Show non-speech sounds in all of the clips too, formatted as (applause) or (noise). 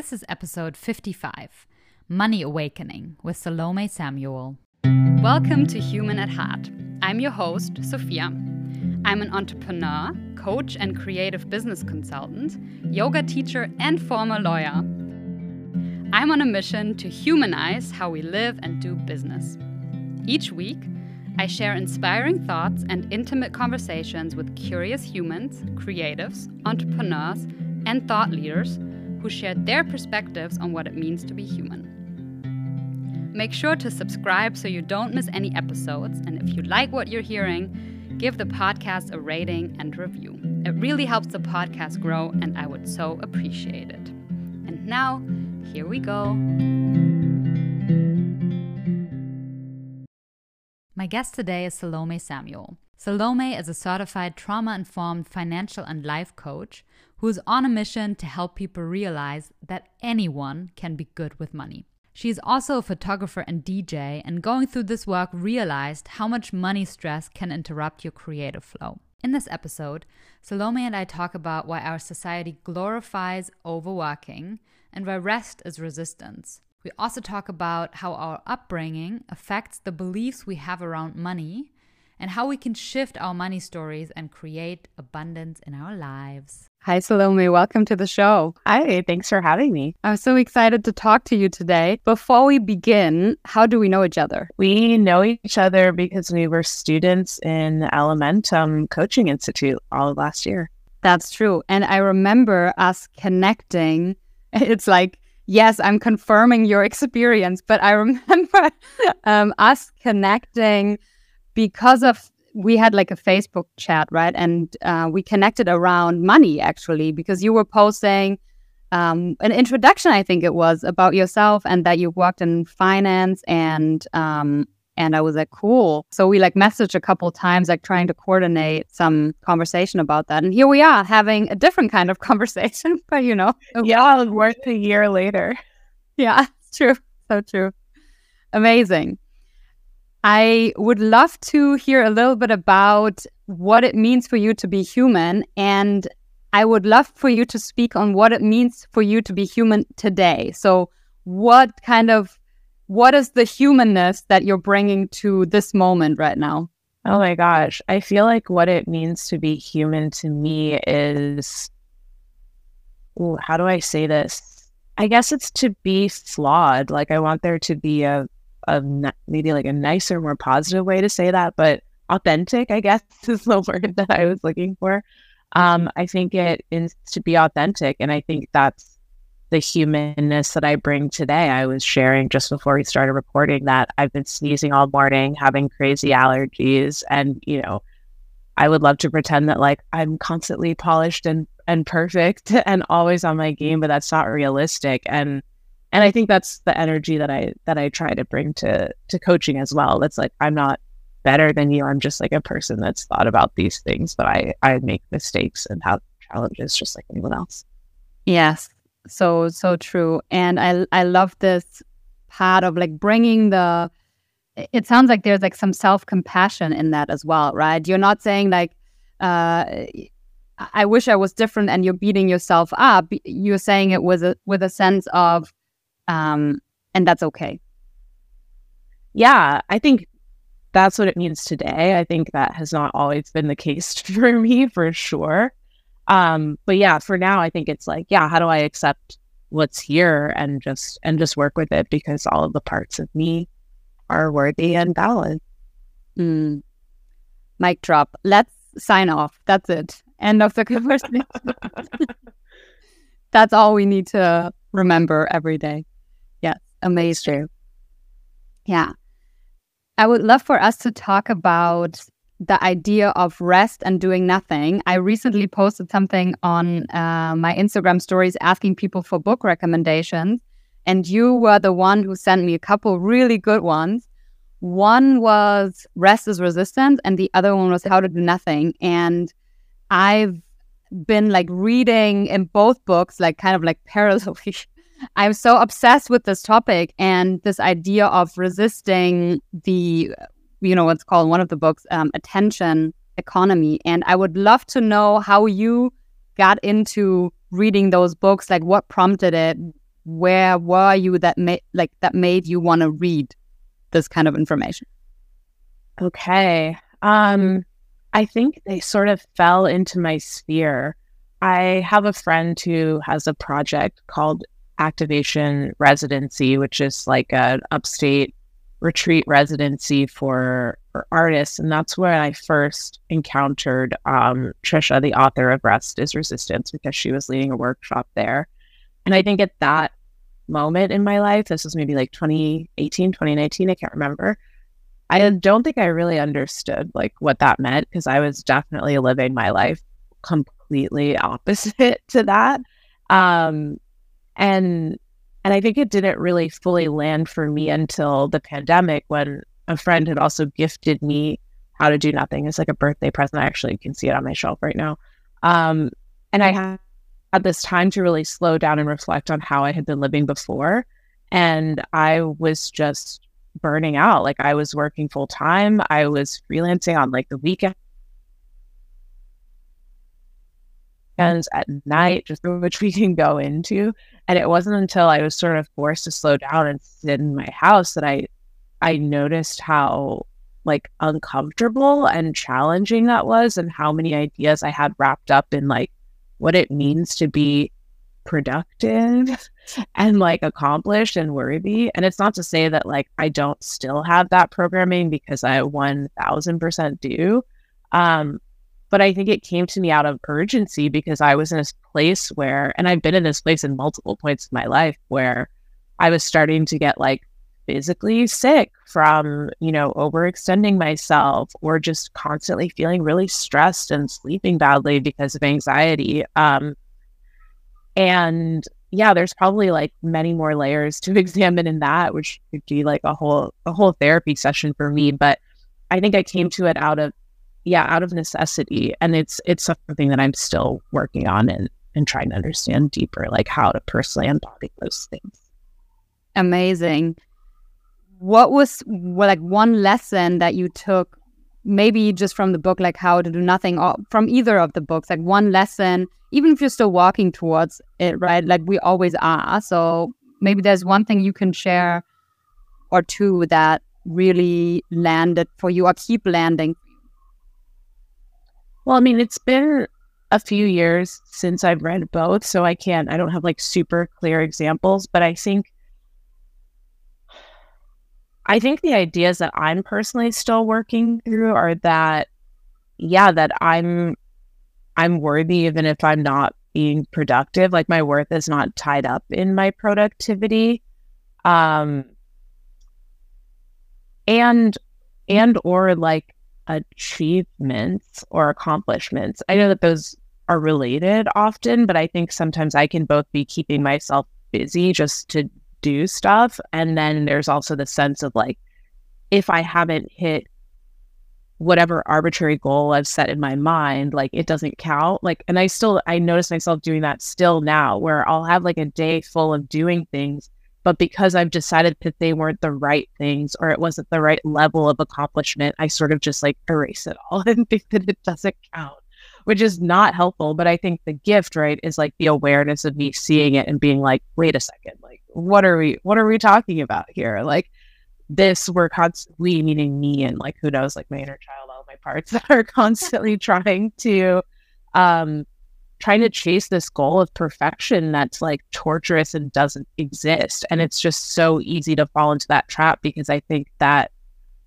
This is episode 55 Money Awakening with Selomé Samuel. Welcome to Human at Heart. I'm your host, Sophia. I'm an entrepreneur, coach, and creative business consultant, yoga teacher, and former lawyer. I'm on a mission to humanize how we live and do business. Each week, I share inspiring thoughts and intimate conversations with curious humans, creatives, entrepreneurs, and thought leaders who share their perspectives on what it means to be human. Make sure to subscribe so you don't miss any episodes, and if you like what you're hearing, give the podcast a rating and review. It really helps the podcast grow, and I would so appreciate it. And now, here we go. My guest today is Selomé Samuel. Selomé is a certified trauma informed financial and life coach who is on a mission to help people realize that anyone can be good with money. She is also a photographer and DJ, and going through this work, realized how much money stress can interrupt your creative flow. In this episode, Selomé and I talk about why our society glorifies overworking and why rest is resistance. We also talk about how our upbringing affects the beliefs we have around money and how we can shift our money stories and create abundance in our lives. Hi, Selomé. Welcome to the show. Hi, thanks for having me. I'm so excited to talk to you today. Before we begin, how do we know each other? We know each other because we were students in Elementum Coaching Institute all of last year. That's true. And I remember us connecting. (laughs) It's like, yes, I'm confirming your experience, but I remember (laughs) um, us connecting because of we had like a Facebook chat, right? And uh, we connected around money actually because you were posting um, an introduction, I think it was, about yourself and that you worked in finance and um, and I was like, cool. So we like messaged a couple times, like trying to coordinate some conversation about that. And here we are having a different kind of (laughs) conversation, but you know, yeah, worth a year later. Yeah, it's (laughs) true. So true. Amazing. I would love to hear a little bit about what it means for you to be human. And I would love for you to speak on what it means for you to be human today. So, what kind of what is the humanness that you're bringing to this moment right now? Oh my gosh. I feel like what it means to be human to me is ooh, how do I say this? I guess it's to be flawed. Like I want there to be a a maybe like a nicer, more positive way to say that, but authentic, I guess, (laughs) is the word that I was looking for. Um, I think it is to be authentic, and I think that's the humanness that I bring today. I was sharing just before we started recording that I've been sneezing all morning, having crazy allergies, and you know, I would love to pretend that like I'm constantly polished and and perfect (laughs) and always on my game, but that's not realistic. And and I think that's the energy that I that I try to bring to to coaching as well. That's like I'm not better than you. I'm just like a person that's thought about these things, but I I make mistakes and have challenges just like anyone else. Yes, so so true. And I I love this part of like bringing the. It sounds like there's like some self compassion in that as well, right? You're not saying like. Uh, I wish I was different, and you're beating yourself up. You're saying it with a with a sense of um, and that's okay. Yeah, I think that's what it means today. I think that has not always been the case (laughs) for me, for sure. Um, but yeah, for now, I think it's like, yeah, how do I accept what's here and just and just work with it because all of the parts of me are worthy and valid. Mm. Mic drop. Let's sign off. That's it. End of the (laughs) conversation. (laughs) That's all we need to remember every day. Amazing. Yeah. I would love for us to talk about the idea of rest and doing nothing. I recently posted something on uh, my Instagram stories asking people for book recommendations. And you were the one who sent me a couple really good ones. One was Rest is Resistance, and the other one was How to Do Nothing. And I've been like reading in both books, like kind of like (laughs) parallelly I'm so obsessed with this topic and this idea of resisting the, you know, what's called one of the books, um, attention economy. And I would love to know how you got into reading those books, like what prompted it, where were you that made like that made you want to read this kind of information? Okay. Um I think they sort of fell into my sphere. I have a friend who has a project called Activation Residency, which is like an upstate retreat residency for, for artists. And that's where I first encountered um, Tricia, the author of Rest is Resistance, because she was leading a workshop there. And I think at that moment in my life, this was maybe like 2018, 2019, I can't remember. I don't think I really understood like what that meant because I was definitely living my life completely opposite (laughs) to that. Um, and and I think it didn't really fully land for me until the pandemic when a friend had also gifted me how to do nothing. It's like a birthday present. I actually can see it on my shelf right now. Um, and I had, had this time to really slow down and reflect on how I had been living before. And I was just burning out. Like I was working full time. I was freelancing on like the weekend at night, just (laughs) which we can go into. And it wasn't until I was sort of forced to slow down and sit in my house that I I noticed how like uncomfortable and challenging that was and how many ideas I had wrapped up in like what it means to be productive (laughs) and like accomplished and worthy. And it's not to say that like I don't still have that programming because I 1000% do. Um, but I think it came to me out of urgency because I was in this place where, and I've been in this place in multiple points in my life where I was starting to get like physically sick from, you know, overextending myself or just constantly feeling really stressed and sleeping badly because of anxiety. Um, and yeah, there's probably like many more layers to (laughs) examine in that, which could be like a whole a whole therapy session for me. But I think I came to it out of yeah, out of necessity. And it's it's something that I'm still working on and and trying to understand deeper, like how to personally embody those things. Amazing. What was well, like one lesson that you took, maybe just from the book, like how to do nothing, or from either of the books, like one lesson, even if you're still walking towards it, right? Like we always are. So maybe there's one thing you can share or two that really landed for you or keep landing well, I mean, it's been a few years since I've read both, so I can't, I don't have like super clear examples, but I think, I think the ideas that I'm personally still working through are that, yeah, that I'm, I'm worthy even if I'm not being productive. Like my worth is not tied up in my productivity. Um, and, and, or like, achievements or accomplishments. I know mm-hmm. that those are related often, but I think sometimes I can both be keeping myself busy just to do stuff. And then there's also the sense of like, if I haven't hit whatever arbitrary goal I've set in my mind, like it doesn't count. Like, and I still, I notice myself doing that still now where I'll have like a day full of doing things but because I've decided that they weren't the right things or it wasn't the right level of accomplishment, I sort of just like erase it all (laughs) and think that it doesn't count, which is not helpful. But I think the gift, right, is like the awareness of me seeing it and being like, wait a second, like what are we what are we talking about here? Like this we're constantly meaning me and like who knows, like my inner child, all my parts (laughs) that are constantly trying to um trying to chase this goal of perfection that's like torturous and doesn't exist. And it's just so easy to fall into that trap because I think that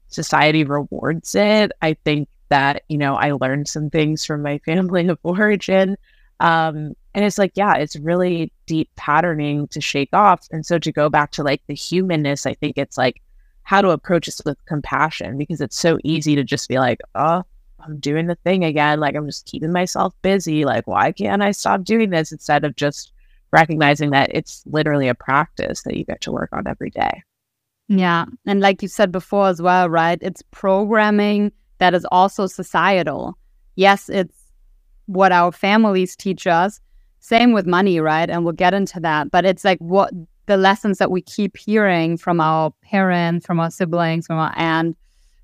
society rewards it. I think that, you know, I learned some things from my (laughs) family of origin. Um, and it's like, yeah, it's really deep patterning to shake off. And so to go back to like the humanness, I think it's like how to approach this with compassion because it's so easy to just be like, oh, I'm doing the thing again. Like I'm just keeping myself busy. Like, why can't I stop doing this instead of just recognizing that it's literally a practice that you get to work on every day? Yeah. And like you said before as well, right? It's programming that is also societal. Yes, it's what our families teach us. Same with money, right? And we'll get into that. But it's like what the lessons that we keep hearing from our parents, from our siblings, from our aunt,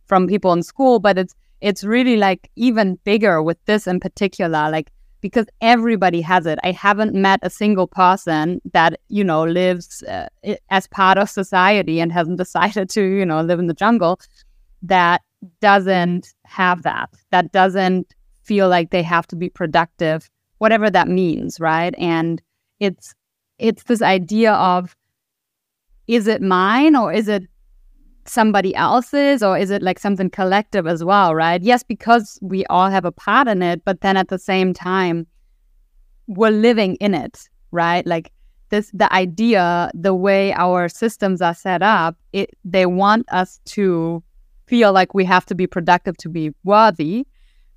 from people in school. But it's it's really like even bigger with this in particular. Like because everybody has it. I haven't met a single person that, you know, lives uh, as part of society and hasn't (laughs) decided to, you know, live in the jungle that doesn't have that, that doesn't feel like they have to be productive, whatever that means, right? And it's it's this idea of is it mine or is it somebody else's or is it like something collective as well, right? Yes, because we all have a part in it, but then at the same time, we're living in it, right? Like this, the idea, the way our systems are set up, it, they want us to feel like we have to be productive to be worthy.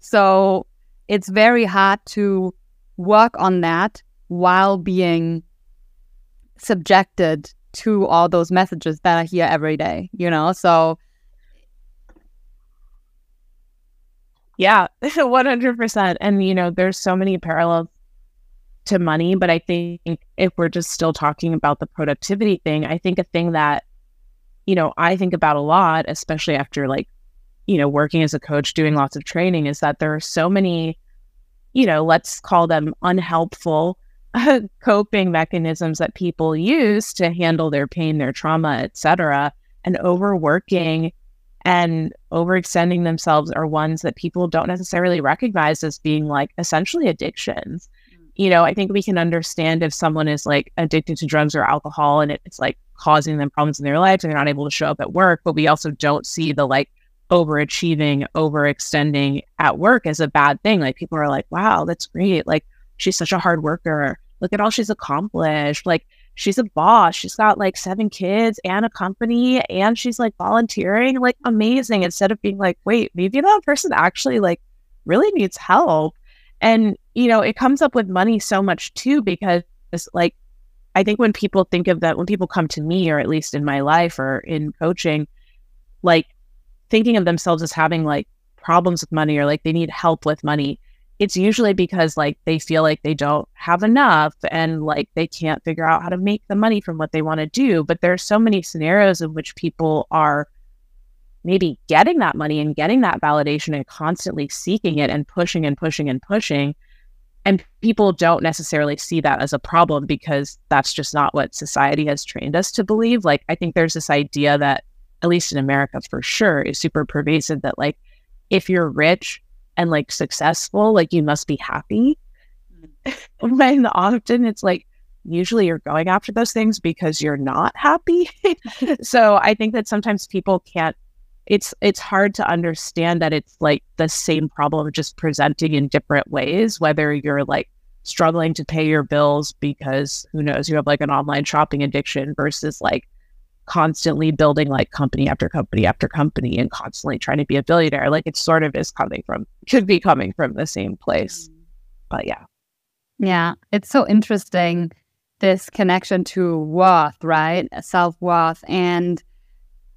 So it's very hard to work on that while being subjected to all those messages that I hear every day, you know? So, yeah, (laughs) 100%. And, you know, there's so many parallels to money, but I think if we're just still talking about the productivity thing, I think a thing that, you know, I think about a lot, especially after like, you know, working as a coach, doing lots of training, is that there are so many, you know, let's call them unhelpful (laughs) coping mechanisms that people use to handle their pain, their trauma, etc. And overworking and overextending themselves are ones that people don't necessarily recognize as being like essentially addictions. Mm. You know, I think we can understand if someone is like addicted to drugs or alcohol and it's like causing them problems in their lives and they're not able to show up at work, but we also don't see the like overachieving, overextending at work as a bad thing. Like people are like, wow, that's great. Like she's such a hard worker. Look at all she's accomplished. Like she's a boss. She's got like seven kids and a company and she's like volunteering. Like amazing. Instead of being like, wait, maybe that person actually like really needs help. And, you know, it comes up with money so much too, because like I think when people think of that, when people come to me, or at least in my life or in coaching, like thinking of themselves as having like problems with money or like they need help with money, it's usually because like they feel like they don't have enough and like they can't figure out how to make the money from what they want to do. But there's so many scenarios in which people are maybe getting that money and getting that validation and constantly seeking it and pushing and pushing and pushing. And people don't necessarily see that as a problem because that's just not what society has trained us to believe. Like, I think there's this idea that, at least in America for sure, is super pervasive that, like, if you're rich, and like successful, like you must be happy. Mm. (laughs) when often it's like usually you're going after those things because you're not happy. (laughs) so I think that sometimes people can't it's it's hard to understand that it's like the same problem just presenting in different ways whether you're like struggling to pay your bills because who knows you have like an online shopping addiction versus like constantly building like company after company after company and constantly trying to be a billionaire. Like it sort of is coming from, could be coming from the same place. But yeah. Yeah. It's so interesting, this connection to worth, right? Self worth. And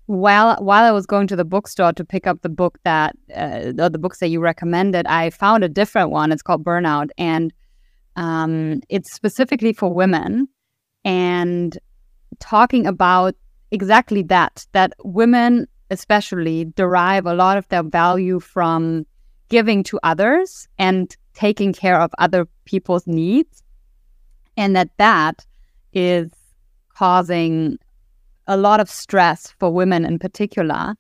while while I was going to the bookstore to pick up the book that uh, the books that you recommended, I found a different one. It's called Burnout, and um, it's specifically for women and talking about exactly that that women especially derive a lot of their value from giving to others and taking care of other people's needs and that that is causing a lot of stress for women in particular.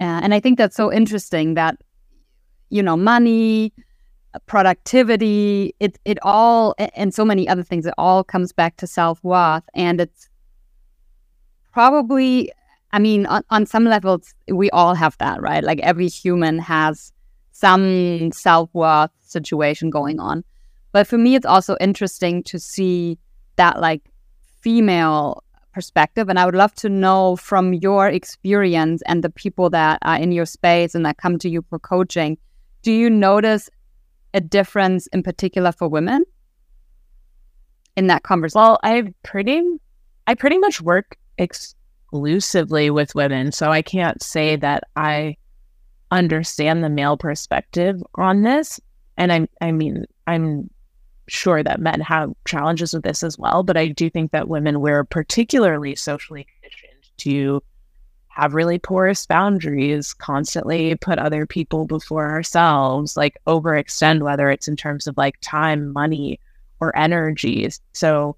Uh, and i think that's so interesting that you know money productivity it it all and so many other things it all comes back to self-worth and it's probably i mean on, on some levels we all have that right? Like every human has some self-worth situation going on. But for me it's also interesting to see that like female perspective. And i would love to know from your experience and the people that are in your space and that come to you for coaching do you notice a difference in particular for women in that conversation? Well i pretty i pretty much work exclusively with women. So I can't say that I understand the male perspective on this. And I, I mean, I'm sure that men have challenges with this as well, but I do think that women we're particularly socially conditioned to have really porous boundaries, constantly put other people before ourselves, like overextend, whether it's in terms of like time, money, or energy. So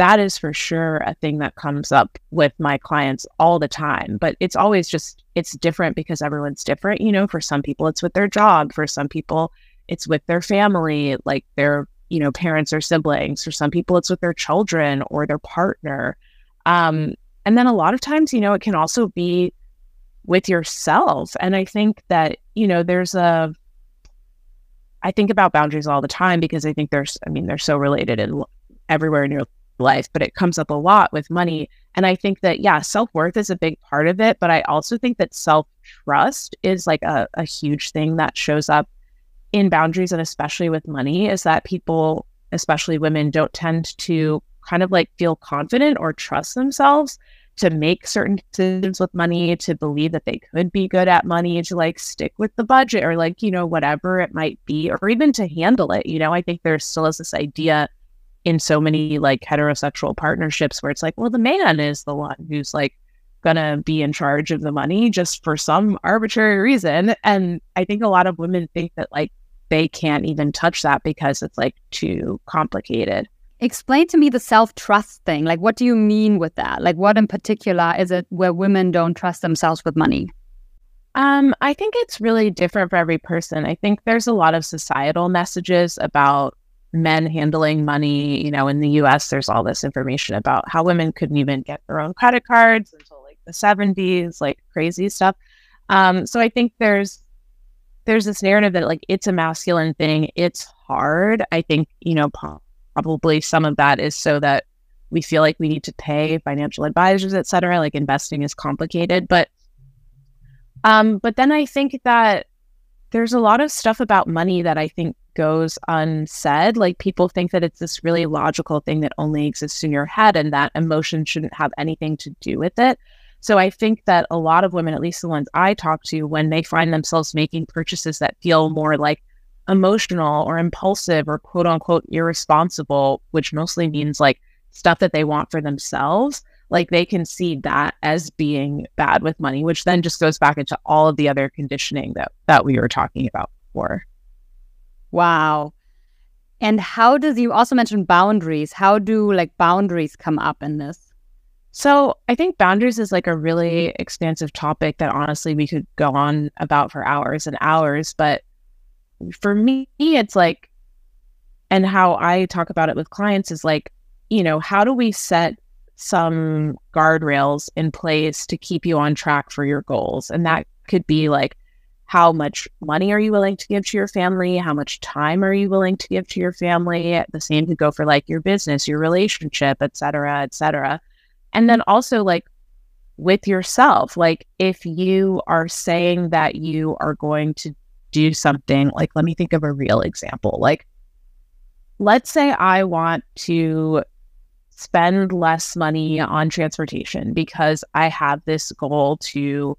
that is for sure a thing that comes up with my clients all the time. But it's always just, it's different because everyone's different. You know, for some people, it's with their job. For some people, it's with their family, like their, you know, parents or siblings. For some people, it's with their children or their partner. Um, and then a lot of times, you know, it can also be with yourself. And I think that, you know, there's a, I think about boundaries all the time because I think there's, I mean, they're so related in everywhere in your life, but it comes up a lot with money. And I think that, yeah, self worth is a big part of it. But I also think that self trust is like a, a huge thing that shows up in boundaries and especially with money is that people, especially women, don't tend to kind of like feel confident or trust themselves to make certain decisions with money, to believe that they could be good at money, to like stick with the budget or like, you know, whatever it might be, or even to handle it. You know, I think there still is this idea in so many like heterosexual partnerships where it's like, well, the man is the one who's like gonna be in charge of the money just for some arbitrary reason. And I think a lot of women think that like they can't even touch that because it's like too complicated. Explain to me the self trust thing. Like, what do you mean with that? Like, what in particular is it where women don't trust themselves with money? Um, I think it's really different for every person. I think there's a lot of societal messages about men handling money. You know, in the US, there's all this information about how women couldn't even get their own credit cards until like the 70s, like crazy stuff. Um, so I think there's there's this narrative that like it's a masculine thing. It's hard. I think, you know, probably some of that is so that we feel like we need to pay financial advisors, et cetera. Like investing is complicated. But um, but then I think that there's a lot of stuff about money that I think goes unsaid. Like people think that it's this really logical thing that only exists in your head and that emotion shouldn't have anything to do with it. So I think that a lot of women, at least the ones I talk to, when they find themselves making purchases that feel more like emotional or impulsive or quote unquote irresponsible, which mostly means like stuff that they want for themselves, like they can see that as being bad with money, which then just goes back into all of the other conditioning that that we were talking about before. Wow. And how does you also mention boundaries? How do like boundaries come up in this? So I think boundaries is like a really expansive topic that honestly we could go on about for hours and hours. But for me, it's like, and how I talk about it with clients is like, you know, how do we set some guardrails in place to keep you on track for your goals? And that could be like, how much money are you willing to give to your family? How much time are you willing to give to your family? The same could go for like your business, your relationship, et cetera, et cetera. And then also like with yourself, like if you are saying that you are going to do something, like let me think of a real example. Like, let's say I want to spend less money on transportation because I have this goal to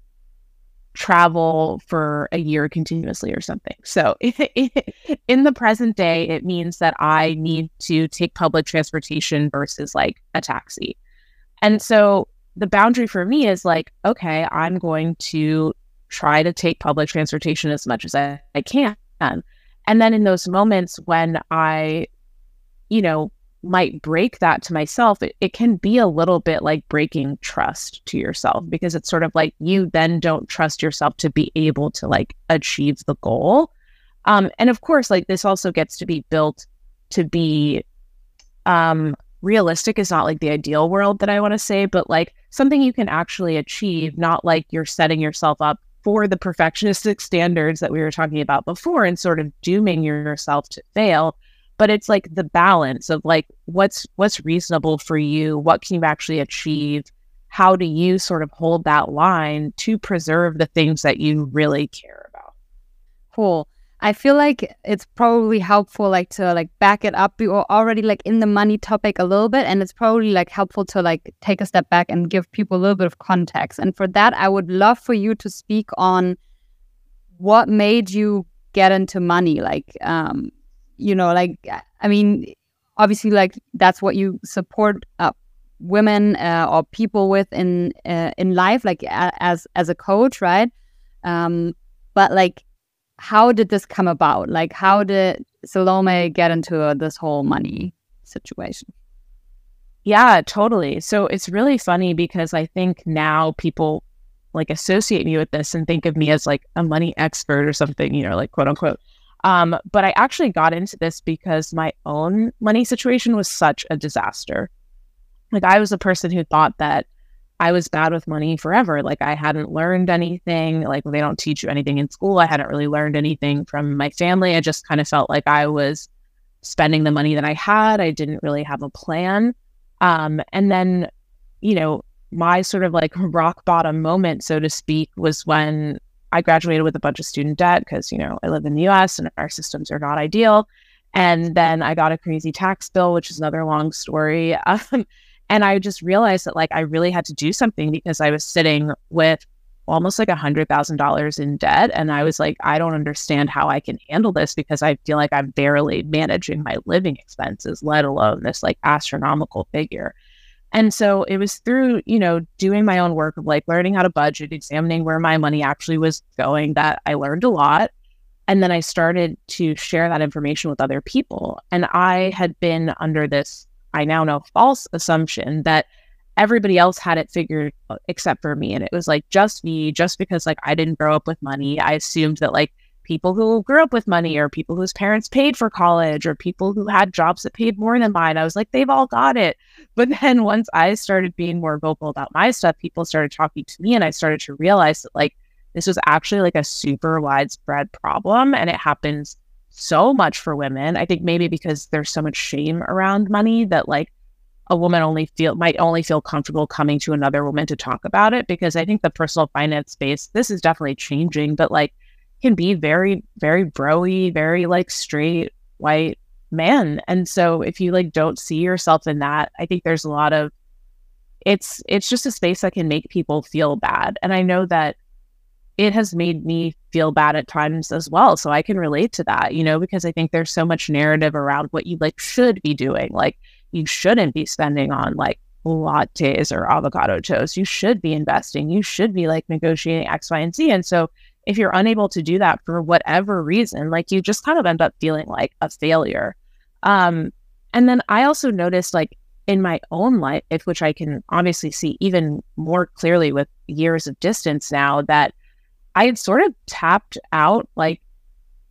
travel for a year continuously or something. So (laughs) in the present day, it means that I need to take public transportation versus like a taxi. And so the boundary for me is like, okay, I'm going to try to take public transportation as much as I, I can. And then in those moments when I, you know, might break that to myself, it, it can be a little bit like breaking trust to yourself because it's sort of like you then don't trust yourself to be able to like achieve the goal. Um, and of course, like this also gets to be built to be um, realistic is not like the ideal world that I want to say, but like something you can actually achieve, not like you're setting yourself up for the perfectionistic standards that we were talking about before and sort of dooming yourself to fail but it's like the balance of like what's what's reasonable for you what can you actually achieve how do you sort of hold that line to preserve the things that you really care about? Cool. I feel like it's probably helpful like to like back it up. You're already like in the money topic a little bit and it's probably like helpful to like take a step back and give people a little bit of context. And for that i would love for you to speak on what made you get into money like um you know like i mean obviously like that's what you support uh, women uh, or people with in uh, in life, like as as a coach, right? Um, but like, how did this come about? Like, how did Selomé get into this whole money situation? Yeah, totally. So it's really funny because I think now people like associate me with this and think of me as like a money expert or something, you know, like quote unquote. Um, but I actually got into this because my own money situation was such a disaster. Like I was a person who thought that I was bad with money forever. Like I hadn't learned anything. Like they don't teach you anything in school. I hadn't really learned anything from my family. I just kind of felt like I was spending the money that I had. I didn't really have a plan. Um, and then, you know, my sort of like rock bottom moment, so to speak, was when I graduated with a bunch of student debt because, you know, I live in the US and our systems are not ideal. And then I got a crazy tax bill, which is another long story. (laughs) Um, and I just realized that like I really had to do something because I was sitting with almost like a hundred thousand dollars in debt. And I was like, I don't understand how I can handle this because I feel like I'm barely managing my living expenses, let alone this like astronomical figure. And so it was through, you know, doing my own work of like learning how to budget, examining where my money actually was going that I learned a lot. And then I started to share that information with other people. And I had been under this, I now know, false assumption that everybody else had it figured uh, except for me. And it was like just me, just because like I didn't grow up with money. I assumed that like people who grew up with money or people whose parents paid for college or people who had jobs that paid more than mine. I was like, they've all got it. (laughs) But then once I started being more vocal about my stuff, people started talking to me and I started to realize that like this was actually like a super widespread problem and it happens so much for women. I think maybe because there's so much shame around money that like a woman only feel might only feel comfortable coming to another woman to talk about it because I think the personal finance space this is definitely changing, but like can be very, very broy, very like straight white man. And so if you like don't see yourself in that, I think there's a lot of it's it's just a space that can make people feel bad. And I know that it has made me feel bad at times as well. So I can relate to that, you know, because I think there's so much narrative around what you like should be doing. Like you shouldn't be spending on like lattes or avocado toast. You should be investing. You should be like negotiating X, Y, and Z. And so if you're unable to do that for whatever reason, like you just kind of end up feeling like a failure. Um, and then I also noticed like in my own life, which I can obviously see even more clearly with years of distance now, that I had sort of tapped out like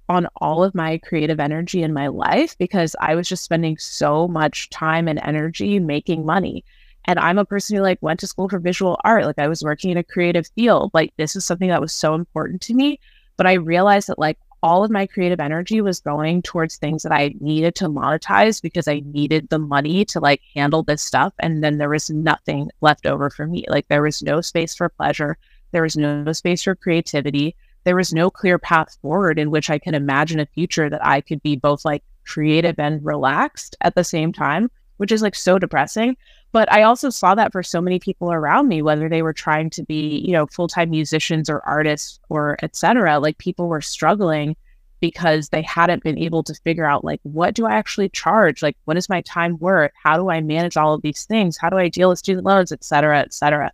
on all of my creative energy in my life because I was just spending so much time and energy making money. And I'm a person who like went to school for visual art. Like I was working in a creative field. Like this is something that was so important to me. But I realized that like all of my creative energy was going towards things that I needed to monetize because I needed the money to like handle this stuff. And then there was nothing left over for me. Like there was no space for pleasure. There was no space for creativity. There was no clear path forward in which I can imagine a future that I could be both like creative and relaxed at the same time, which is like so depressing. But I also saw that for so many people around me, whether they were trying to be, you know, full time musicians or artists or etc. Like people were struggling because they hadn't been able to figure out like what do I actually charge? Like what is my time worth? How do I manage all of these things? How do I deal with student loans, et cetera, et cetera?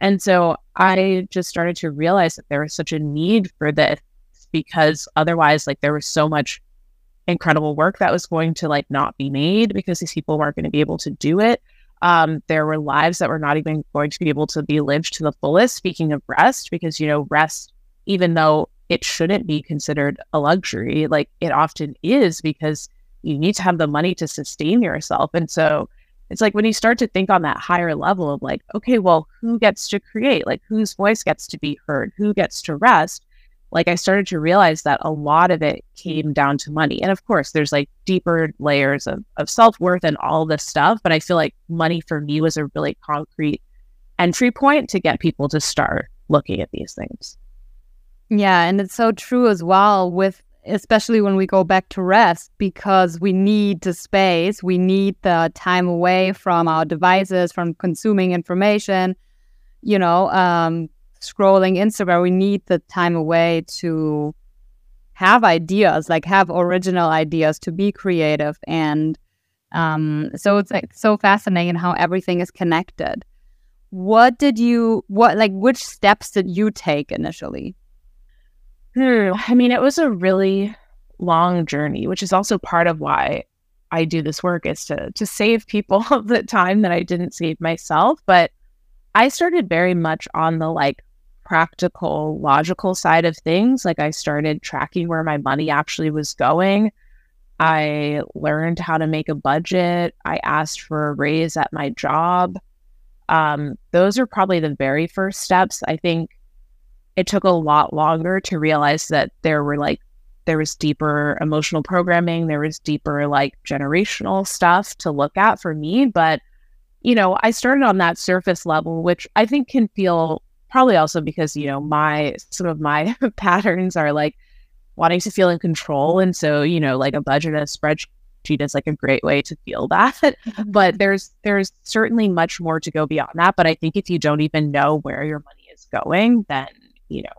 And so I just started to realize that there was such a need for this because otherwise, like there was so much incredible work that was going to like not be made because these people weren't going to be able to do it. Um, there were lives that were not even going to be able to be lived to the fullest. Speaking of rest, because, you know, rest, even though it shouldn't be considered a luxury, like it often is because you need to have the money to sustain yourself. And so it's like when you start to think on that higher level of like, okay, well, who gets to create? Like, whose voice gets to be heard? Who gets to rest? Like I started to realize that a lot of it came down to money. And of course, there's like deeper layers of, of self worth and all this stuff. But I feel like money for me was a really concrete entry point to get people to start looking at these things. Yeah. And it's so true as well with, especially when we go back to rest, because we need the space, we need the time away from our devices, from consuming information, you know, um, scrolling Instagram, we need the time away to have ideas, like have original ideas, to be creative. And Um, so it's like so fascinating how everything is connected. What did you what like which steps did you take initially? Hmm. I mean, it was a really long journey, which is also part of why I do this work is to to save people (laughs) the time that I didn't save myself. But I started very much on the like practical, logical side of things. Like I started tracking where my money actually was going. I learned how to make a budget. I asked for a raise at my job. Um, those are probably the very first steps. I think it took a lot longer to realize that there were like there was deeper emotional programming, there was deeper like generational stuff to look at for me. But, you know, I started on that surface level, which I think can feel probably also because, you know, my some of my (laughs) patterns are like wanting to feel in control. And so, you know, like a budget and a spreadsheet is like a great way to feel that. (laughs) But (laughs) there's there's certainly much more to go beyond that. But I think if you don't even know where your money is going, then, you know,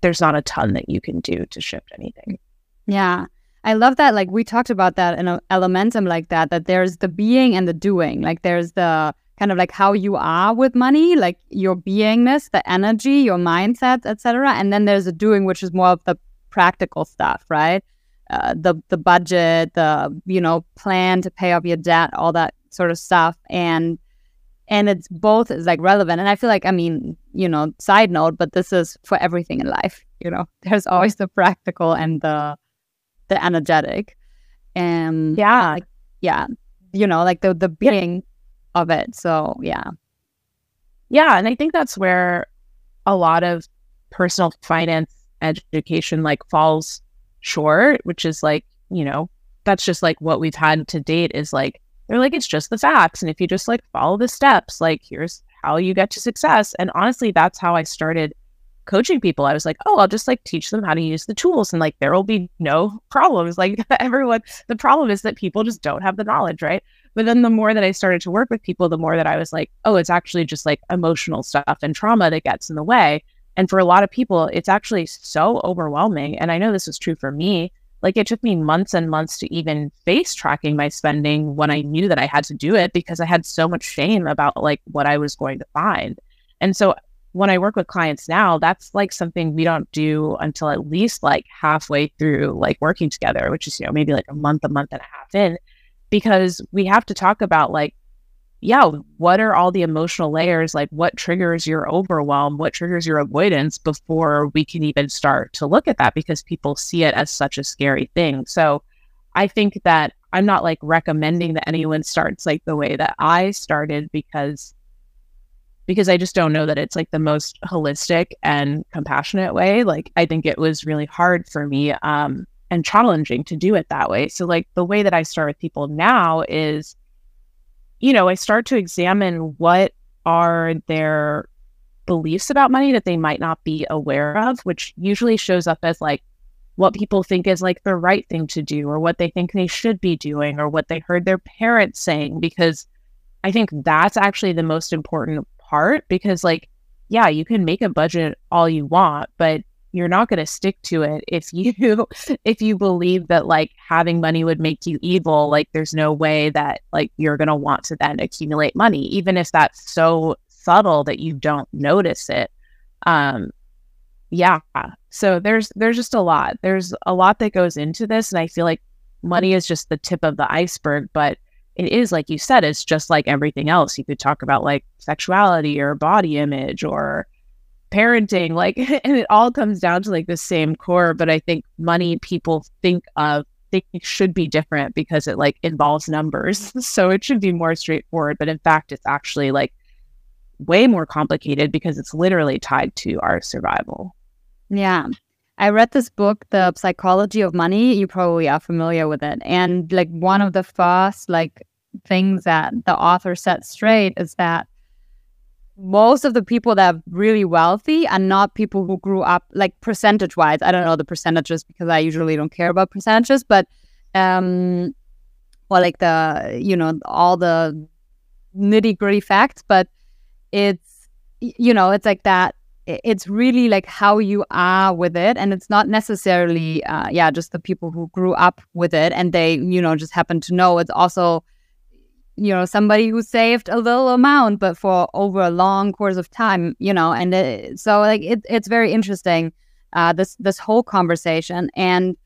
there's not a ton that you can do to shift anything. Yeah. I love that. Like we talked about that in a elementum like that, that there's the being and the doing. Like there's the kind of like how you are with money, like your beingness, the energy, your mindset, etc. And then there's the doing, which is more of the practical stuff, right? Uh, the the budget, the you know plan to pay off your debt, all that sort of stuff, and and it's both is like relevant. And I feel like I mean you know side note, but this is for everything in life. You know, (laughs) there's always the practical and the the energetic and yeah like, yeah you know like the the being. Of it. So yeah. Yeah and i think that's where a lot of personal finance education like falls short which is like you know that's just like what we've had to date is like they're like it's just the facts. And if you just like follow the steps like here's how you get to success. And honestly that's how i started coaching people, I was like, oh, I'll just like teach them how to use the tools and like there will be no (laughs) problems. Like (laughs) everyone, the problem is that people just don't have the knowledge, right? But then the more that I started to work with people, the more that I was like, oh, it's actually just like emotional stuff and trauma that gets in the way. And for a lot of people, it's actually so overwhelming. And I know this was true for me. Like it took me months and months to even face tracking my spending when I knew that I had to do it because I had so much shame about like what I was going to find. And so when I work with clients now, that's like something we don't do until at least like halfway through like working together, which is, you know, maybe like a month, a month and a half in, because we have to talk about like, yeah, what are all the emotional layers? Like, what triggers your overwhelm? What triggers your avoidance before we can even start to look at that because people see it as such a scary thing. So I think that I'm not like recommending that anyone starts like the way that I started because because I just don't know that it's like the most holistic and compassionate way. Like I think it was really hard for me um and challenging to do it that way. So like the way that I start with people now is you know, I start to examine what are their beliefs about money that they might not be aware of, which usually shows up as like what people think is like the right thing to do or what they think they should be doing or what they heard their parents saying because I think that's actually the most important part because like yeah you can make a budget all you want but you're not going to stick to it if you (laughs) (laughs) if you believe that like having money would make you evil like there's no way that like you're going to want to then accumulate money even if that's so subtle that you don't notice it. Um yeah so there's there's just a lot. There's a lot that goes into this and i feel like money is just the tip of the iceberg but it is like you said it's just like everything else. You could talk about like sexuality or body image or parenting like (laughs) and it all comes down to like the same core but i think money people think of think should be different because it like involves numbers (laughs) so it should be more straightforward but in fact it's actually like way more complicated because it's literally tied to our survival yeah I read this book, The Psychology of Money. You probably are familiar with it. And like one of the first like things that the author set straight is that most of the people that are really wealthy are not people who grew up like percentage wise. I don't know the percentages because I usually don't care about percentages, but um well like the you know all the nitty gritty facts, but it's you know, it's like that it's really like how you are with it and it's not necessarily uh, yeah just the people who grew up with it and they you know just happen to know it's also you know somebody who saved a little amount but for over a long course of time you know and it, so like it, it's very interesting uh, this this whole conversation. And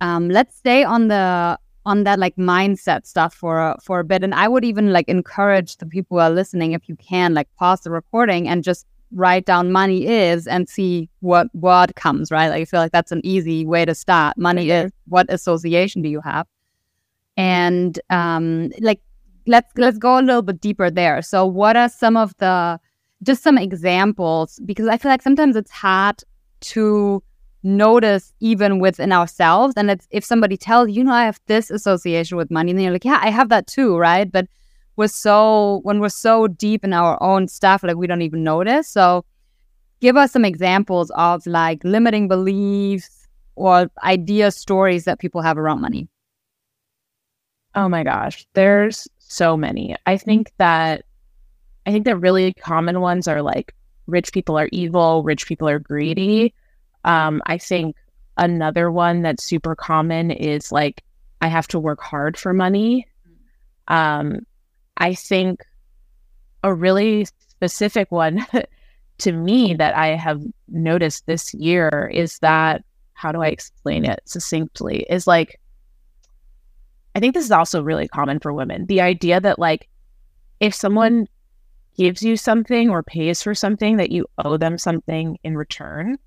um, let's stay on the on that like mindset stuff for for a bit. And i would even like encourage the people who are listening if you can like pause the recording and just write down money is and see what what comes right? Like i feel like that's an easy way to start. Money is what association do you have? And um like let's let's go a little bit deeper there so what are some of the just some examples because i feel like sometimes it's hard to notice even within ourselves. And it's if somebody tells you know I have this association with money, and you're like, yeah, I have that too, right? But we're so when we're so deep in our own stuff, like we don't even notice. So give us some examples of like limiting beliefs or idea stories that people have around money. Oh my gosh, there's so many. I think that I think the really common ones are like rich people are evil, rich people are greedy. Um, I think another one that's super common is like, I have to work hard for money. Um, I think a really specific one (laughs) to me that I have noticed this year is that, how do I explain it succinctly? Is like, I think this is also really common for women. The idea that, like, if someone gives you something or pays for something, that you owe them something in return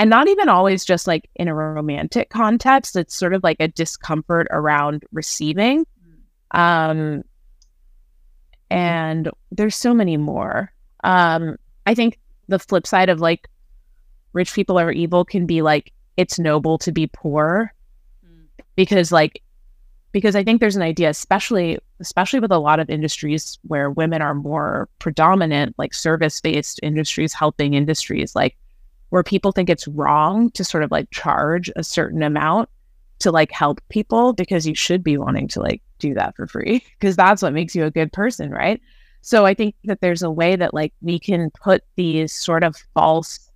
and not even always just like in a romantic context it's sort of like a discomfort around receiving um and there's so many more um i think the flip side of like rich people are evil can be like it's noble to be poor mm. because like because i think there's an idea especially especially with a lot of industries where women are more predominant like service based industries helping industries like where people think it's wrong to sort of like charge a certain amount to like help people because you should be wanting to like do that for free because that's what makes you a good person, right? So I think that there's a way that like we can put these sort of false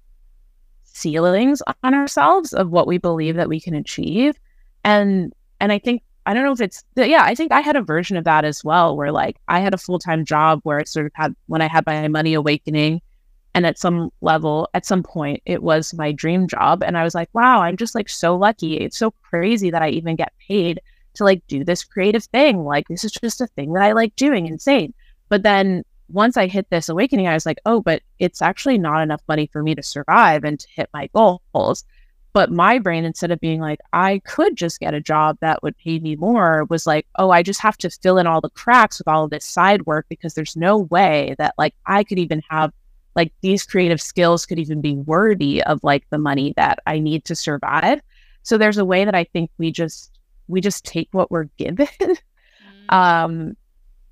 ceilings on ourselves of what we believe that we can achieve. And and I think I don't know if it's yeah, I think I had a version of that as well where like I had a full-time job where it sort of had when I had my money awakening and at some level, at some point, it was my dream job. And I was like, wow, I'm just like so lucky. It's so crazy that I even get paid to like do this creative thing. Like, this is just a thing that I like doing, insane. But then once I hit this awakening, I was like, oh, but it's actually not enough money for me to survive and to hit my goals. But my brain, instead of being like, I could just get a job that would pay me more, was like, oh, I just have to fill in all the cracks with all of this side work because there's no way that like I could even have like these creative skills could even be worthy of like the money that I need to survive. So there's a way that I think we just we just take what we're given mm-hmm. (laughs) um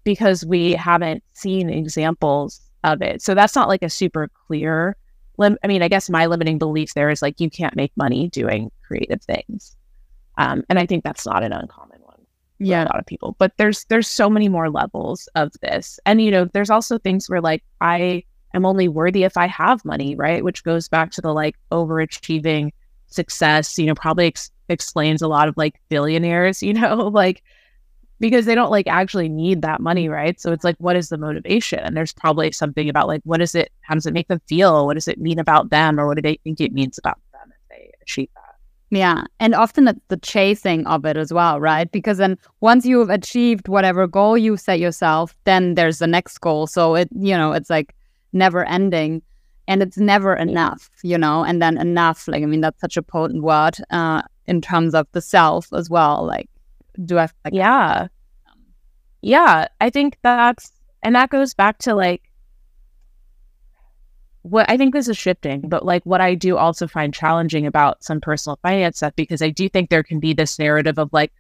because we haven't seen examples of it. So that's not like a super clear lim- I mean, I guess my limiting belief there is like you can't make money doing creative things. Um, and I think that's not an uncommon one. Yeah, a lot of people. But there's there's so many more levels of this. And you know, there's also things where like I I'm only worthy if I have money, right? Which goes back to the like overachieving success, you know, probably ex- explains a lot of like billionaires, (laughs) you know, like because they don't like actually need that money, right? So it's like, what is the motivation? And there's probably something about like, what is it? How does it make them feel? What does it mean about them? Or what do they think it means about them if they achieve that? Yeah. And often it's the chasing of it as well, right? Because then once you've achieved whatever goal you set yourself, then there's the next goal. So it, you know, it's like, never ending and it's never enough you know and then enough like i mean that's such a potent word uh in terms of the self as well like do i like yeah yeah i think that's and that goes back to like what I think this is shifting, but like what I do also find challenging about some personal finance stuff because I do think there can be this narrative of like,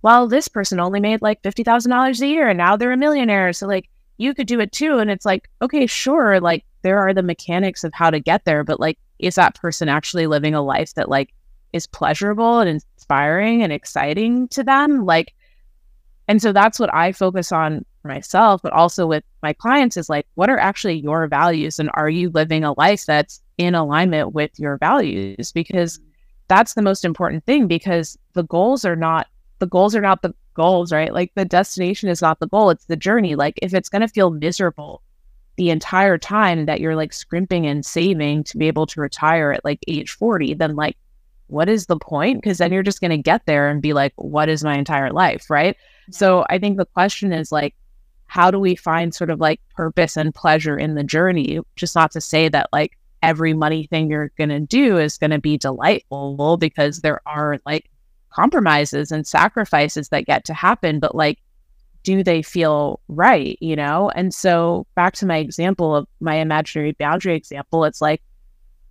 well, this person only made like fifty thousand dollars a year and now they're a millionaire. So like you could do it too. And it's like, okay, sure, like there are the mechanics of how to get there, but like, is that person actually living a life that like is pleasurable and inspiring and exciting to them? Like, and so that's what I focus on for myself, but also with my clients is like, what are actually your values? And are you living a life that's in alignment with your values? Because mm. that's the most important thing because the goals are not the goals are not the goals, right? Like the destination is not the goal, it's the journey. Like if it's going to feel miserable the entire time that you're like scrimping and saving to be able to retire at like age 40, then like what is the point? Because then you're just going to get there and be like, what is my entire life? Right. Yeah. So I think the question is like, how do we find sort of like purpose and pleasure in the journey? Just not to say that like every money thing you're going to do is going to be delightful because there are like compromises and sacrifices that get to happen, but like, do they feel right? You know? And so back to my example of my imaginary boundary example, it's like,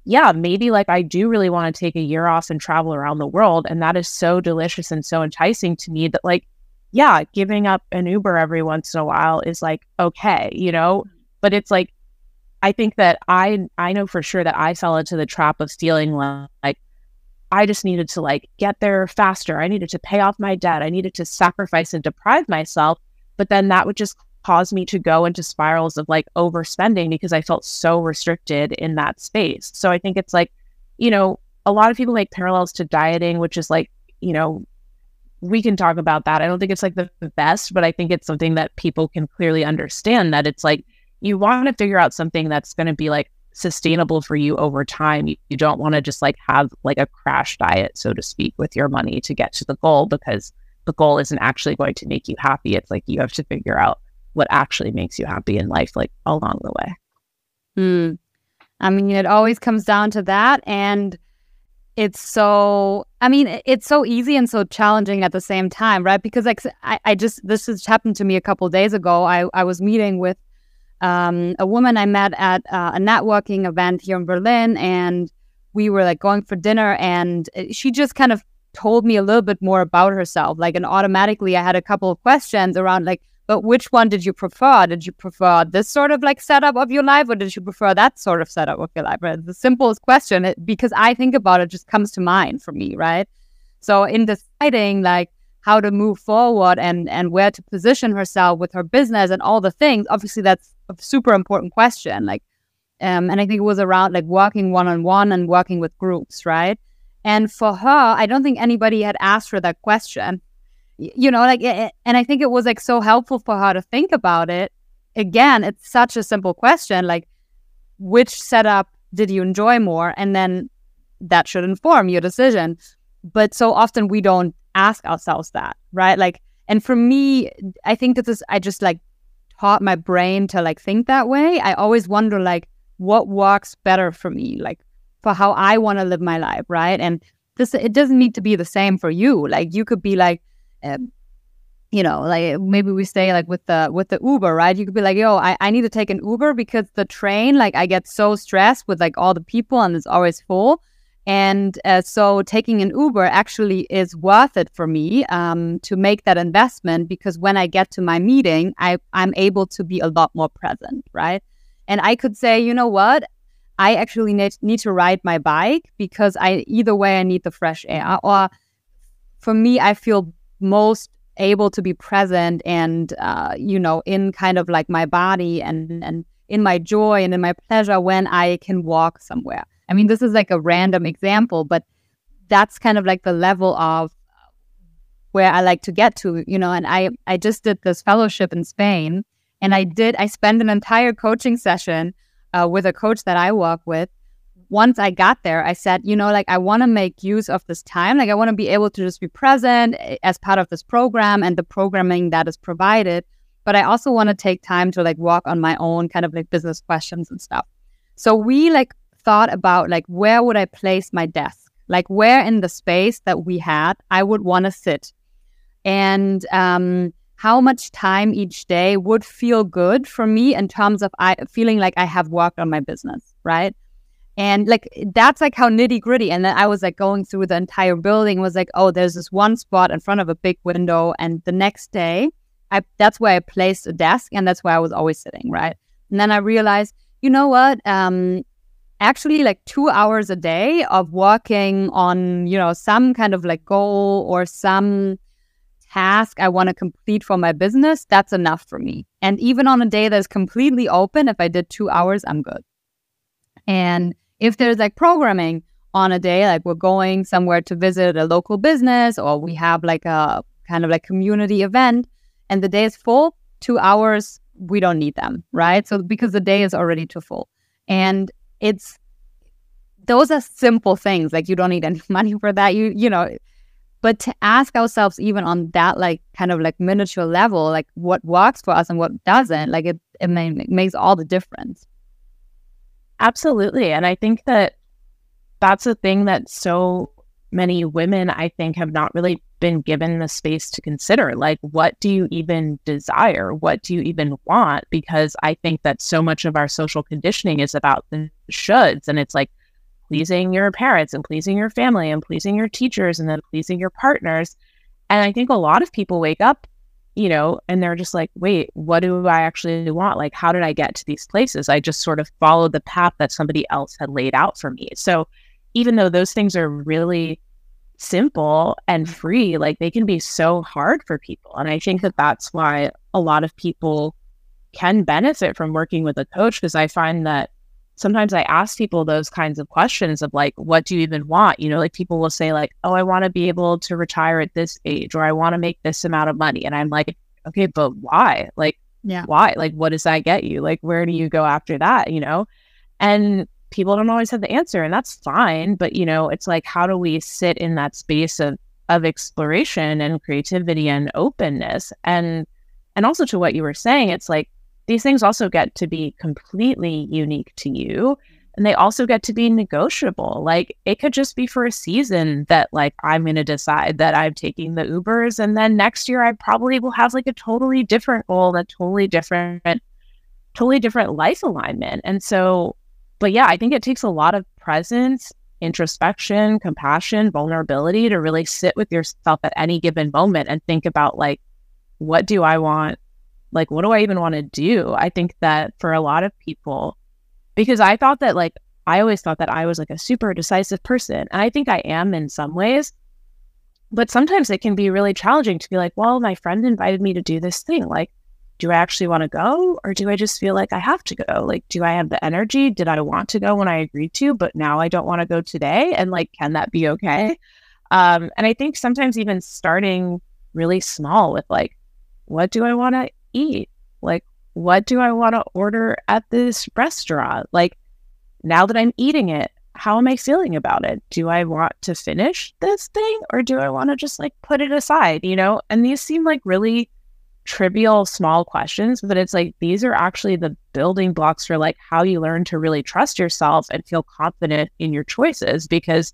yeah, maybe like I do really want to take a year off and travel around the world. And that is so delicious and so enticing to me that, like, yeah, giving up an Uber every once in a while is like okay, you know? Mm. But it's like, I think that I I know for sure that I fell into the trap of feeling like I just needed to like get there faster. I needed to pay off my debt. I needed to sacrifice and deprive myself. But then that would just caused me to go into spirals of like overspending because I felt so restricted in that space. So I think it's like, you know, a lot of people make parallels to dieting, which is like, you know, we can talk about that. I don't think it's like the best, but I think it's something that people can clearly understand that it's like you want to figure out something that's going to be like sustainable for you over time. You, you don't want to just like have like a crash diet, so to speak, with your money to get to the goal because the goal isn't actually going to make you happy. It's like you have to figure out what actually makes you happy in life, like along the way. Hmm. I mean, it always comes down to that. And it's so, I mean, it's so easy and so challenging at the same time, right? Because like, I, I just, this has happened to me a couple days ago. I, I was meeting with um, a woman I met at uh, a networking event here in Berlin, and we were like going for dinner, and uh, she just kind of told me a little bit more about herself. Like, and automatically I had a couple of questions around like, but which one did you prefer? Did you prefer this sort of like setup of your life, or did you prefer that sort of setup of your life? Right? The simplest question, because I think about it, just comes to mind for me, right? So in deciding like how to move forward and and where to position herself with her business and all the things, obviously that's a super important question. Like, um, and I think it was around like working one on one and working with groups, right? And for her, I don't think anybody had asked her that question you know like and i think it was like so helpful for her to think about it. Again it's such a simple question like which setup did you enjoy more? And then that should inform your decision. But so often we don't ask ourselves that right? Like and for me i think that this i just like taught my brain to like think that way. I always wonder like what works better for me like for how i want to live my life right? And this it doesn't need to be the same for you. Like you could be like you know, like maybe we stay like with the with the Uber, right? You could be like, yo, I, I need to take an Uber because the train, like I get so stressed with like all the people and it's always full. And uh, so taking an Uber actually is worth it for me um, to make that investment because when I get to my meeting, I, I'm able to be a lot more present, right? And I could say, you know what? I actually need, need to ride my bike because I either way I need the fresh air. Or for me, I feel most able to be present and uh, you know in kind of like my body and and in my joy and in my pleasure when i can walk somewhere. I mean this is like a random example but that's kind of like the level of where i like to get to you know and i i just did this fellowship in spain and i did i spent an entire coaching session uh, with a coach that i work with once I got there, I said, you know, like I want to make use of this time. Like I want to be able to just be present eh, as part of this program and the programming that is provided. But I also want to take time to like walk on my own kind of like business questions and stuff. So we like thought about like where would I place my desk? Like where in the space that we had I would want to sit. And um how much time each day would feel good for me in terms of I feeling like I have worked on my business, right? And like that's like how nitty gritty. And then I was like going through the entire building, was like, oh, there's this one spot in front of a big window. And the next day, I that's where I placed a desk and that's where I was always sitting, right? And then I realized, you know what? Um, actually like two hours a day of working on, you know, some kind of like goal or some task I want to complete for my business, that's enough for me. And even on a day that's completely open, if I did two hours, I'm good. And if there's like programming on a day, like we're going somewhere to visit a local business or we have like a kind of like community event and the day is full, two hours, we don't need them, right? So because the day is already too full. And it's those are simple things. Like you don't need any (laughs) money for that. You you know, but to ask ourselves even on that like kind of like miniature level, like what works for us and what doesn't, like it it, may, it makes all the difference. Absolutely. And I think that that's a thing that so many women, I think, have not really been given the space to consider. Like, what do you even desire? What do you even want? Because I think that so much of our social conditioning is about the shoulds. And it's like pleasing your parents and pleasing your family and pleasing your teachers and then pleasing your partners. And I think a lot of people wake up, you know, and they're just like, wait, what do I actually want? Like, how did I get to these places? I just sort of followed the path that somebody else had laid out for me. So, even though those things are really simple and free, like they can be so hard for people. And I think that that's why a lot of people can benefit from working with a coach because I find that sometimes I ask people those kinds of questions of like, what do you even want? You know, like people will say, like, oh, I want to be able to retire at this age or I want to make this amount of money. And I'm like, okay, but why? Like, yeah. why? Like, what does that get you? Like, where do you go after that? You know? And people don't always have the answer and that's fine but you know it's like how do we sit in that space of of exploration and creativity and openness and and also to what you were saying it's like these things also get to be completely unique to you and they also get to be negotiable like it could just be for a season that like i'm going to decide that i'm taking the ubers and then next year i probably will have like a totally different goal a totally different totally different life alignment and so but yeah, I think it takes a lot of presence, introspection, compassion, vulnerability to really sit with yourself at any given moment and think about like, what do I want? Like, what do I even want to do? I think that for a lot of people, because I thought that like, I always thought that I was like a super decisive person. And I think I am in some ways. But sometimes it can be really challenging to be like, well, my friend invited me to do this thing. Like, do I actually want to go or do I just feel like I have to go? Like, do I have the energy? Did I want to go when I agreed to, but now I don't want to go today? And like, can that be okay? Um, and I think sometimes even starting really small with like, what do I want to eat? Like, what do I want to order at this restaurant? Like, now that I'm eating it, how am I feeling about it? Do I want to finish this thing or do I want to just like put it aside, you know? And these seem like really trivial small questions but it's like these are actually the building blocks for like how you learn to really trust yourself and feel confident in your choices because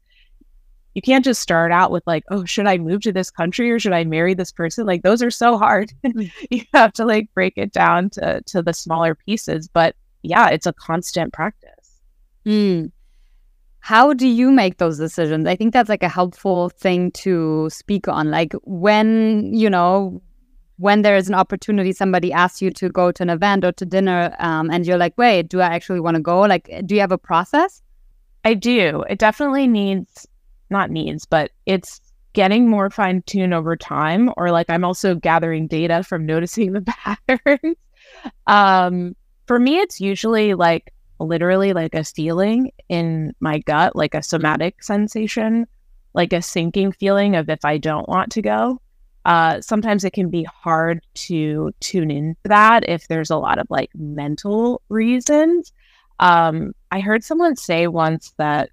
you can't just start out with like oh should i move to this country or should i marry this person like those are so hard (laughs) mm. you have to like break it down to to the smaller pieces but yeah it's a constant practice mm. how do you make those decisions i think that's like a helpful thing to speak on like when you know when there is an opportunity, somebody asks you to go to an event or to dinner, um, and you're like, wait, do I actually want to go? Like, do you have a process? I do. It definitely needs, not needs, but it's getting more fine tuned over time. Or like, I'm also gathering data from noticing the (laughs) patterns. um, for me, it's usually like literally like a feeling in my gut, like a somatic sensation, like a sinking feeling of if I don't want to go uh, sometimes it can be hard to tune into that if there's a lot of like mental reasons. Um, I heard someone say once that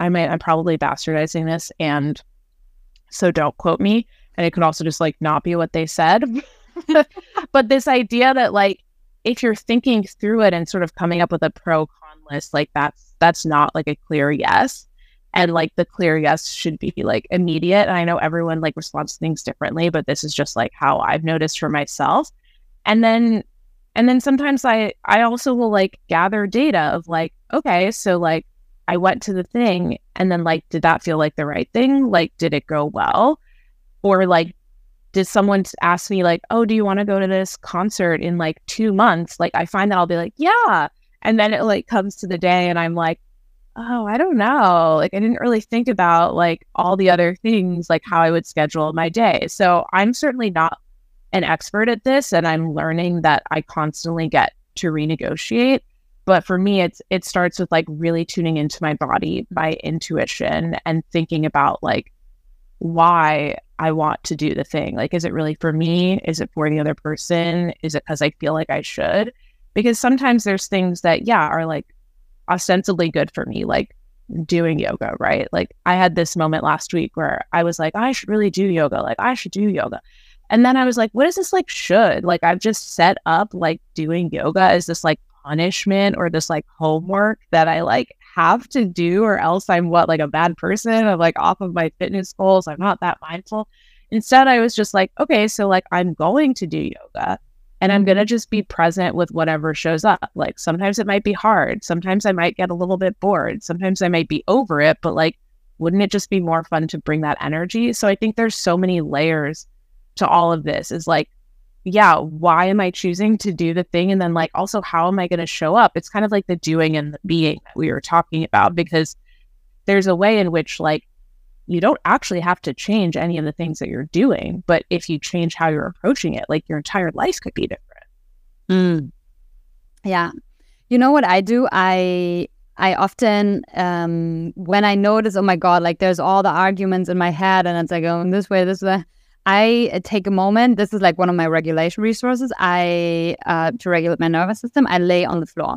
I might, I'm probably bastardizing this, and so don't quote me. And it could also just like not be what they said. (laughs) but this idea that like if you're thinking through it and sort of coming up with a pro con list, like that's that's not like a clear yes and like the clear yes should be like immediate and i know everyone like responds to things differently but this is just like how i've noticed for myself and then and then sometimes i i also will like gather data of like okay so like i went to the thing and then like did that feel like the right thing like did it go well or like did someone ask me like oh do you want to go to this concert in like two months like i find that i'll be like yeah and then it like comes to the day and i'm like oh, I don't know. Like I didn't really think about like all the other things, like how I would schedule my day. So I'm certainly not an expert at this and I'm learning that I constantly get to renegotiate. But for me, it's it starts with like really tuning into my body, my intuition, and thinking about like why I want to do the thing? Like, is it really for me? Is it for the other person? Is it because I feel like I should? Because sometimes there's things that, yeah, are like ostensibly good for me, like doing yoga, right? Like, I had this moment last week where I was like, I should really do yoga. Like, I should do yoga. And then I was like, what is this like should? Like, I've just set up like doing yoga as this like punishment or this like homework that I like have to do, or else I'm what, like a bad person? I'm like off of my fitness goals. I'm not that mindful. Instead, I was just like, okay, so like I'm going to do yoga and I'm going to mm-hmm. just be present with whatever shows up. Like sometimes it might be hard. Sometimes I might get a little bit bored. Sometimes I might be over it, but like, wouldn't it just be more fun to bring that energy? So I think there's so many layers to all of this is like, yeah, why am I choosing to do the thing? And then, like, also, how am I going to show up? It's kind of like the doing and the being that we were talking about, because there's a way in which, like, you don't actually have to change any of the things that you're doing. But if you change how you're approaching it, like, your entire life could be different. Mm. Yeah. You know what I do? I I often, um, when I notice, oh my God, like there's all the arguments in my head and it's like going this way, this way, I uh, take a moment. This is like one of my regulation resources. I uh, to regulate my nervous system. I lay on the floor.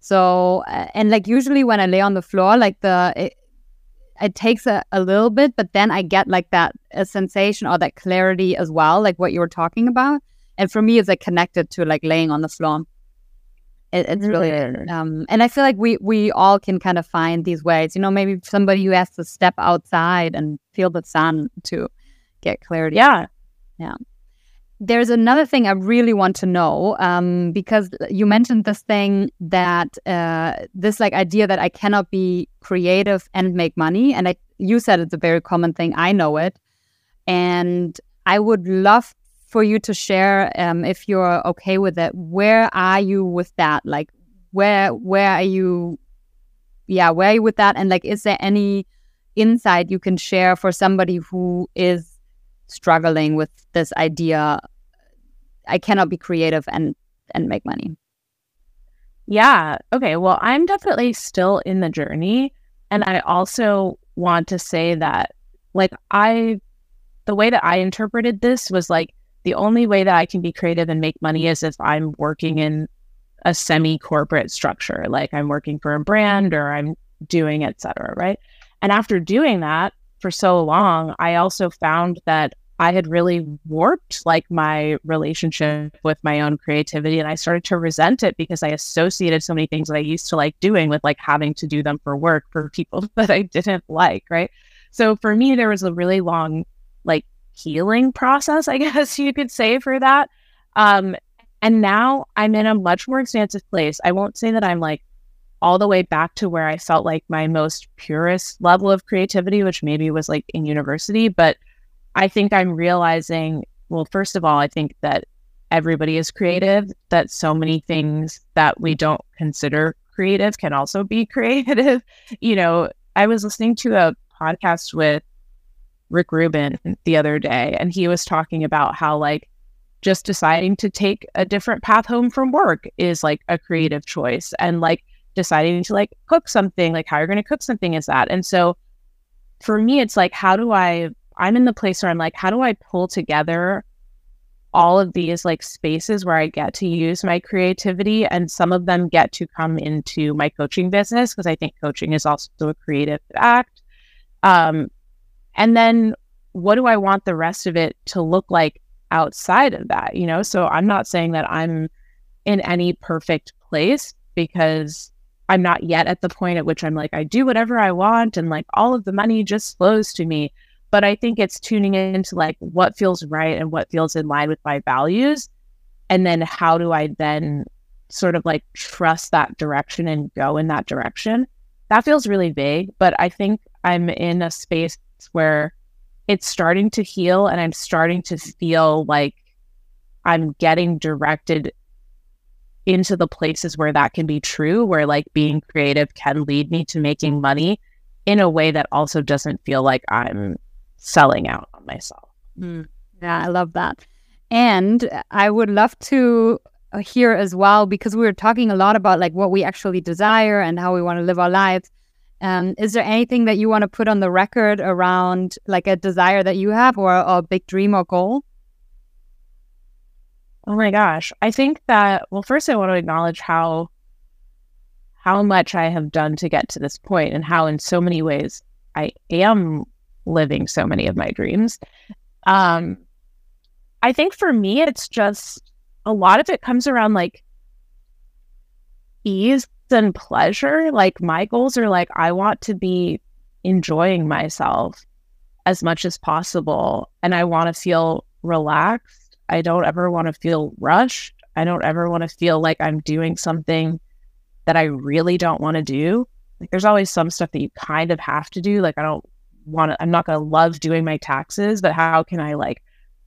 So uh, and like usually when I lay on the floor, like the it, it takes a, a little bit, but then I get like that a sensation or that clarity as well, like what you were talking about. And for me, it's like connected to like laying on the floor. It, it's really um, and I feel like we we all can kind of find these ways. You know, maybe somebody who has to step outside and feel the sun to get clarity. Yeah. Yeah. There's another thing I really want to know um, because you mentioned this thing that uh, this like idea that I cannot be creative and make money, and I you said it's a very common thing. I know it, and I would love for you to share um, if you're okay with it. Where are you with that? Like, where where are you? Yeah, where are you with that? And like, is there any insight you can share for somebody who is struggling with this idea I cannot be creative and and make money. Yeah. Okay. Well, I'm definitely still in the journey. And I also want to say that, like, I, the way that I interpreted this was like the only way that I can be creative and make money is if I'm working in a semi corporate structure, like I'm working for a brand or I'm doing, etc. Right. And after doing that for so long, I also found that I had really warped like my relationship with my own creativity and I started to resent it because I associated so many things that I used to like doing with like having to do them for work for people (laughs) that I didn't like, right? So for me there was a really long like healing process, I (laughs) guess you could say for that. Um and now I'm in a much more expansive place. I won't say that I'm like all the way back to where I felt like my most purest level of creativity, which maybe was like in university, but I think I'm realizing, well, first of all, I think that everybody is creative, that so many things that we don't consider creative can also be (laughs) creative. you know, I was listening to a podcast with Rick Rubin the other day, and he was talking about how, like, just deciding to take a different path home from work is like a creative choice. And like deciding to like cook something, like how you're going to cook something is that. And so for me, it's like, how do I I'm in the place where I'm like, how do I pull together all of these like spaces where I get to use my creativity and some of them get to come into my coaching business because I think coaching is also a creative act. Um, and then what do I want the rest of it to look like outside of that? You know, so I'm not saying that I'm in any perfect place because I'm not yet at the point at which I'm like, I do whatever I want and like all of the money just flows to me but I think it's tuning into like what feels right and what feels in line with my values. And then how do I then sort of like trust that direction and go in that direction? That feels really vague, but I think I'm in a space where it's starting to heal and I'm starting to feel like I'm getting directed into the places where that can be true, where like being creative can lead me to making money in a way that also doesn't feel like I'm selling out on myself. Mm. Yeah, I love that. And I would love to uh, hear as well because we were talking a lot about like what we actually desire and how we want to live our lives. Um, is there anything that you want to put on the record around like a desire that you have or, or a big dream or goal? Oh my gosh. I think that well first I want to acknowledge how how much I have done to get to this point and how in so many ways I am living so many of my dreams. Um I think for me it's just a lot of it comes around like ease and pleasure. Like my goals are like I want to be enjoying myself as much as possible and I want to feel relaxed. I don't ever want to feel rushed. I don't ever want to feel like I'm doing something that I really don't want to do. Like there's always some stuff that you kind of have to do. Like I don't want to I'm not going to love doing my taxes, but how can I like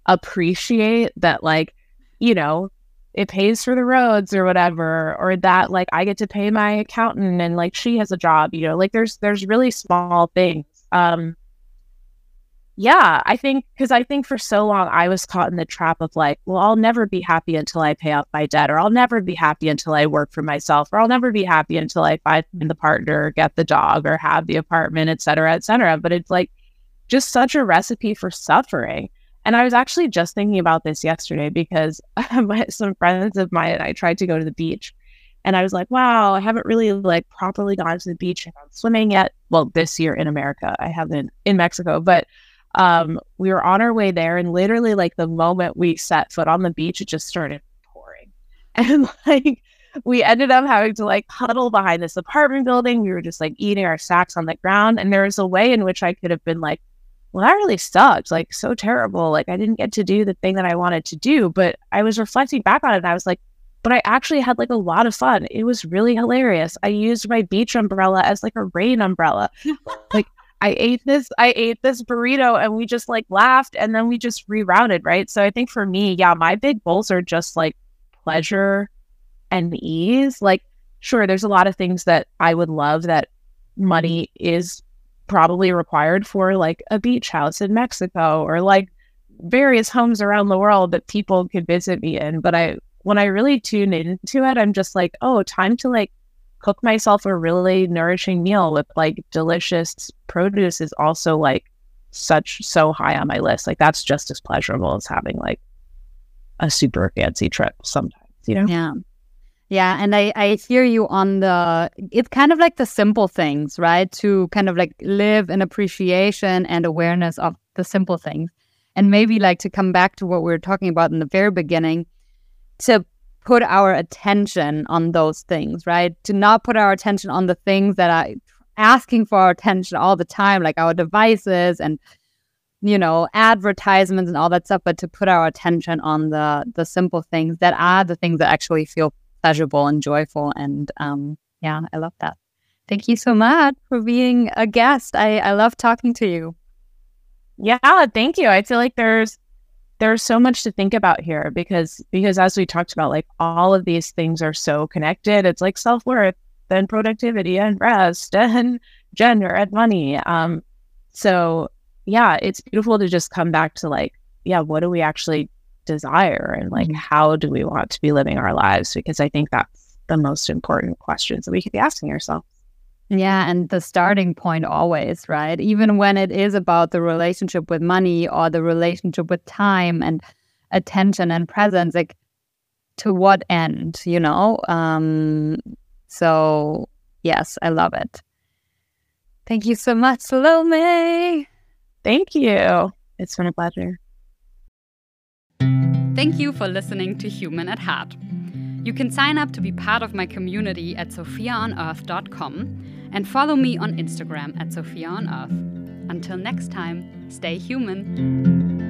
appreciate that like, you know, it pays for the roads or whatever or that like i get to pay my accountant and like she has a job you know like there's there's really small things um yeah i think because i think for so long i was caught in the trap of like well i'll never be happy until i pay off my debt or i'll never be happy until i work for myself or i'll never be happy until i find the partner get the dog or have the apartment et cetera et cetera but it's like just such a recipe for suffering and I was actually just thinking about this yesterday because (laughs) some friends of mine and I tried to go to the beach. And I was like, wow, I haven't really like properly gone to the beach and gone swimming yet. Well, this year in America, I haven't in Mexico, but um, we were on our way there. And literally, like the moment we set foot on the beach, it just started pouring. (laughs) And like, we ended up having to like huddle behind this apartment building. We were just like eating our sacks on the ground. And there was a way in which I could have been like, well, that really sucked. Like, so terrible. Like, I didn't get to do the thing that I wanted to do. But I was reflecting back on it and I was like, but I actually had like a lot of fun. It was really hilarious. I used my beach umbrella as like a rain umbrella. (laughs) like, I ate this, I ate this burrito and we just like laughed and then we just rerouted, right? So I think for me, yeah, my big goals are just like pleasure and ease. Like, sure, there's a lot of things that I would love that money mm-hmm. is probably required for like a beach house in Mexico or like various homes around the world that people could visit me in. But I, when I really tune into it, I'm just like, oh, time to like cook myself a really nourishing meal with like delicious produce is also like such so high on my list. Like that's just as pleasurable as having like a super fancy trip sometimes, you know? Yeah. Yeah, and I, I hear you on the it's kind of like the simple things, right? To kind of like live in appreciation and awareness of the simple things. And maybe like to come back to what we were talking about in the very beginning, to put our attention on those things, right? To not put our attention on the things that are asking for our attention all the time, like our devices and you know advertisements and all that stuff, but to put our attention on the the simple things that are the things that actually feel pleasurable and joyful. And um, yeah, I love that. Thank you so much for being a guest. I, I love talking to you. Yeah, thank you. I feel like there's there's so much to think about here because because as we talked about, like all of these things are so connected. It's like self worth and productivity and rest and (laughs) gender and money. Um, so yeah, it's beautiful to just come back to like, yeah, what do we actually desire and like mm-hmm. how do we want to be living our lives because i think that's the most important questions that we could be asking ourselves yeah and the starting point always right? Even when it is about the relationship with money or the relationship with time and attention and presence like to what end you know? Um so yes i love it. Thank you so much Selomé. Thank you. It's been a pleasure. Thank you for listening to Human at Heart. You can sign up to be part of my community at sophiaonearth.com and follow me on Instagram at sophiaonearth. Until next time, stay human.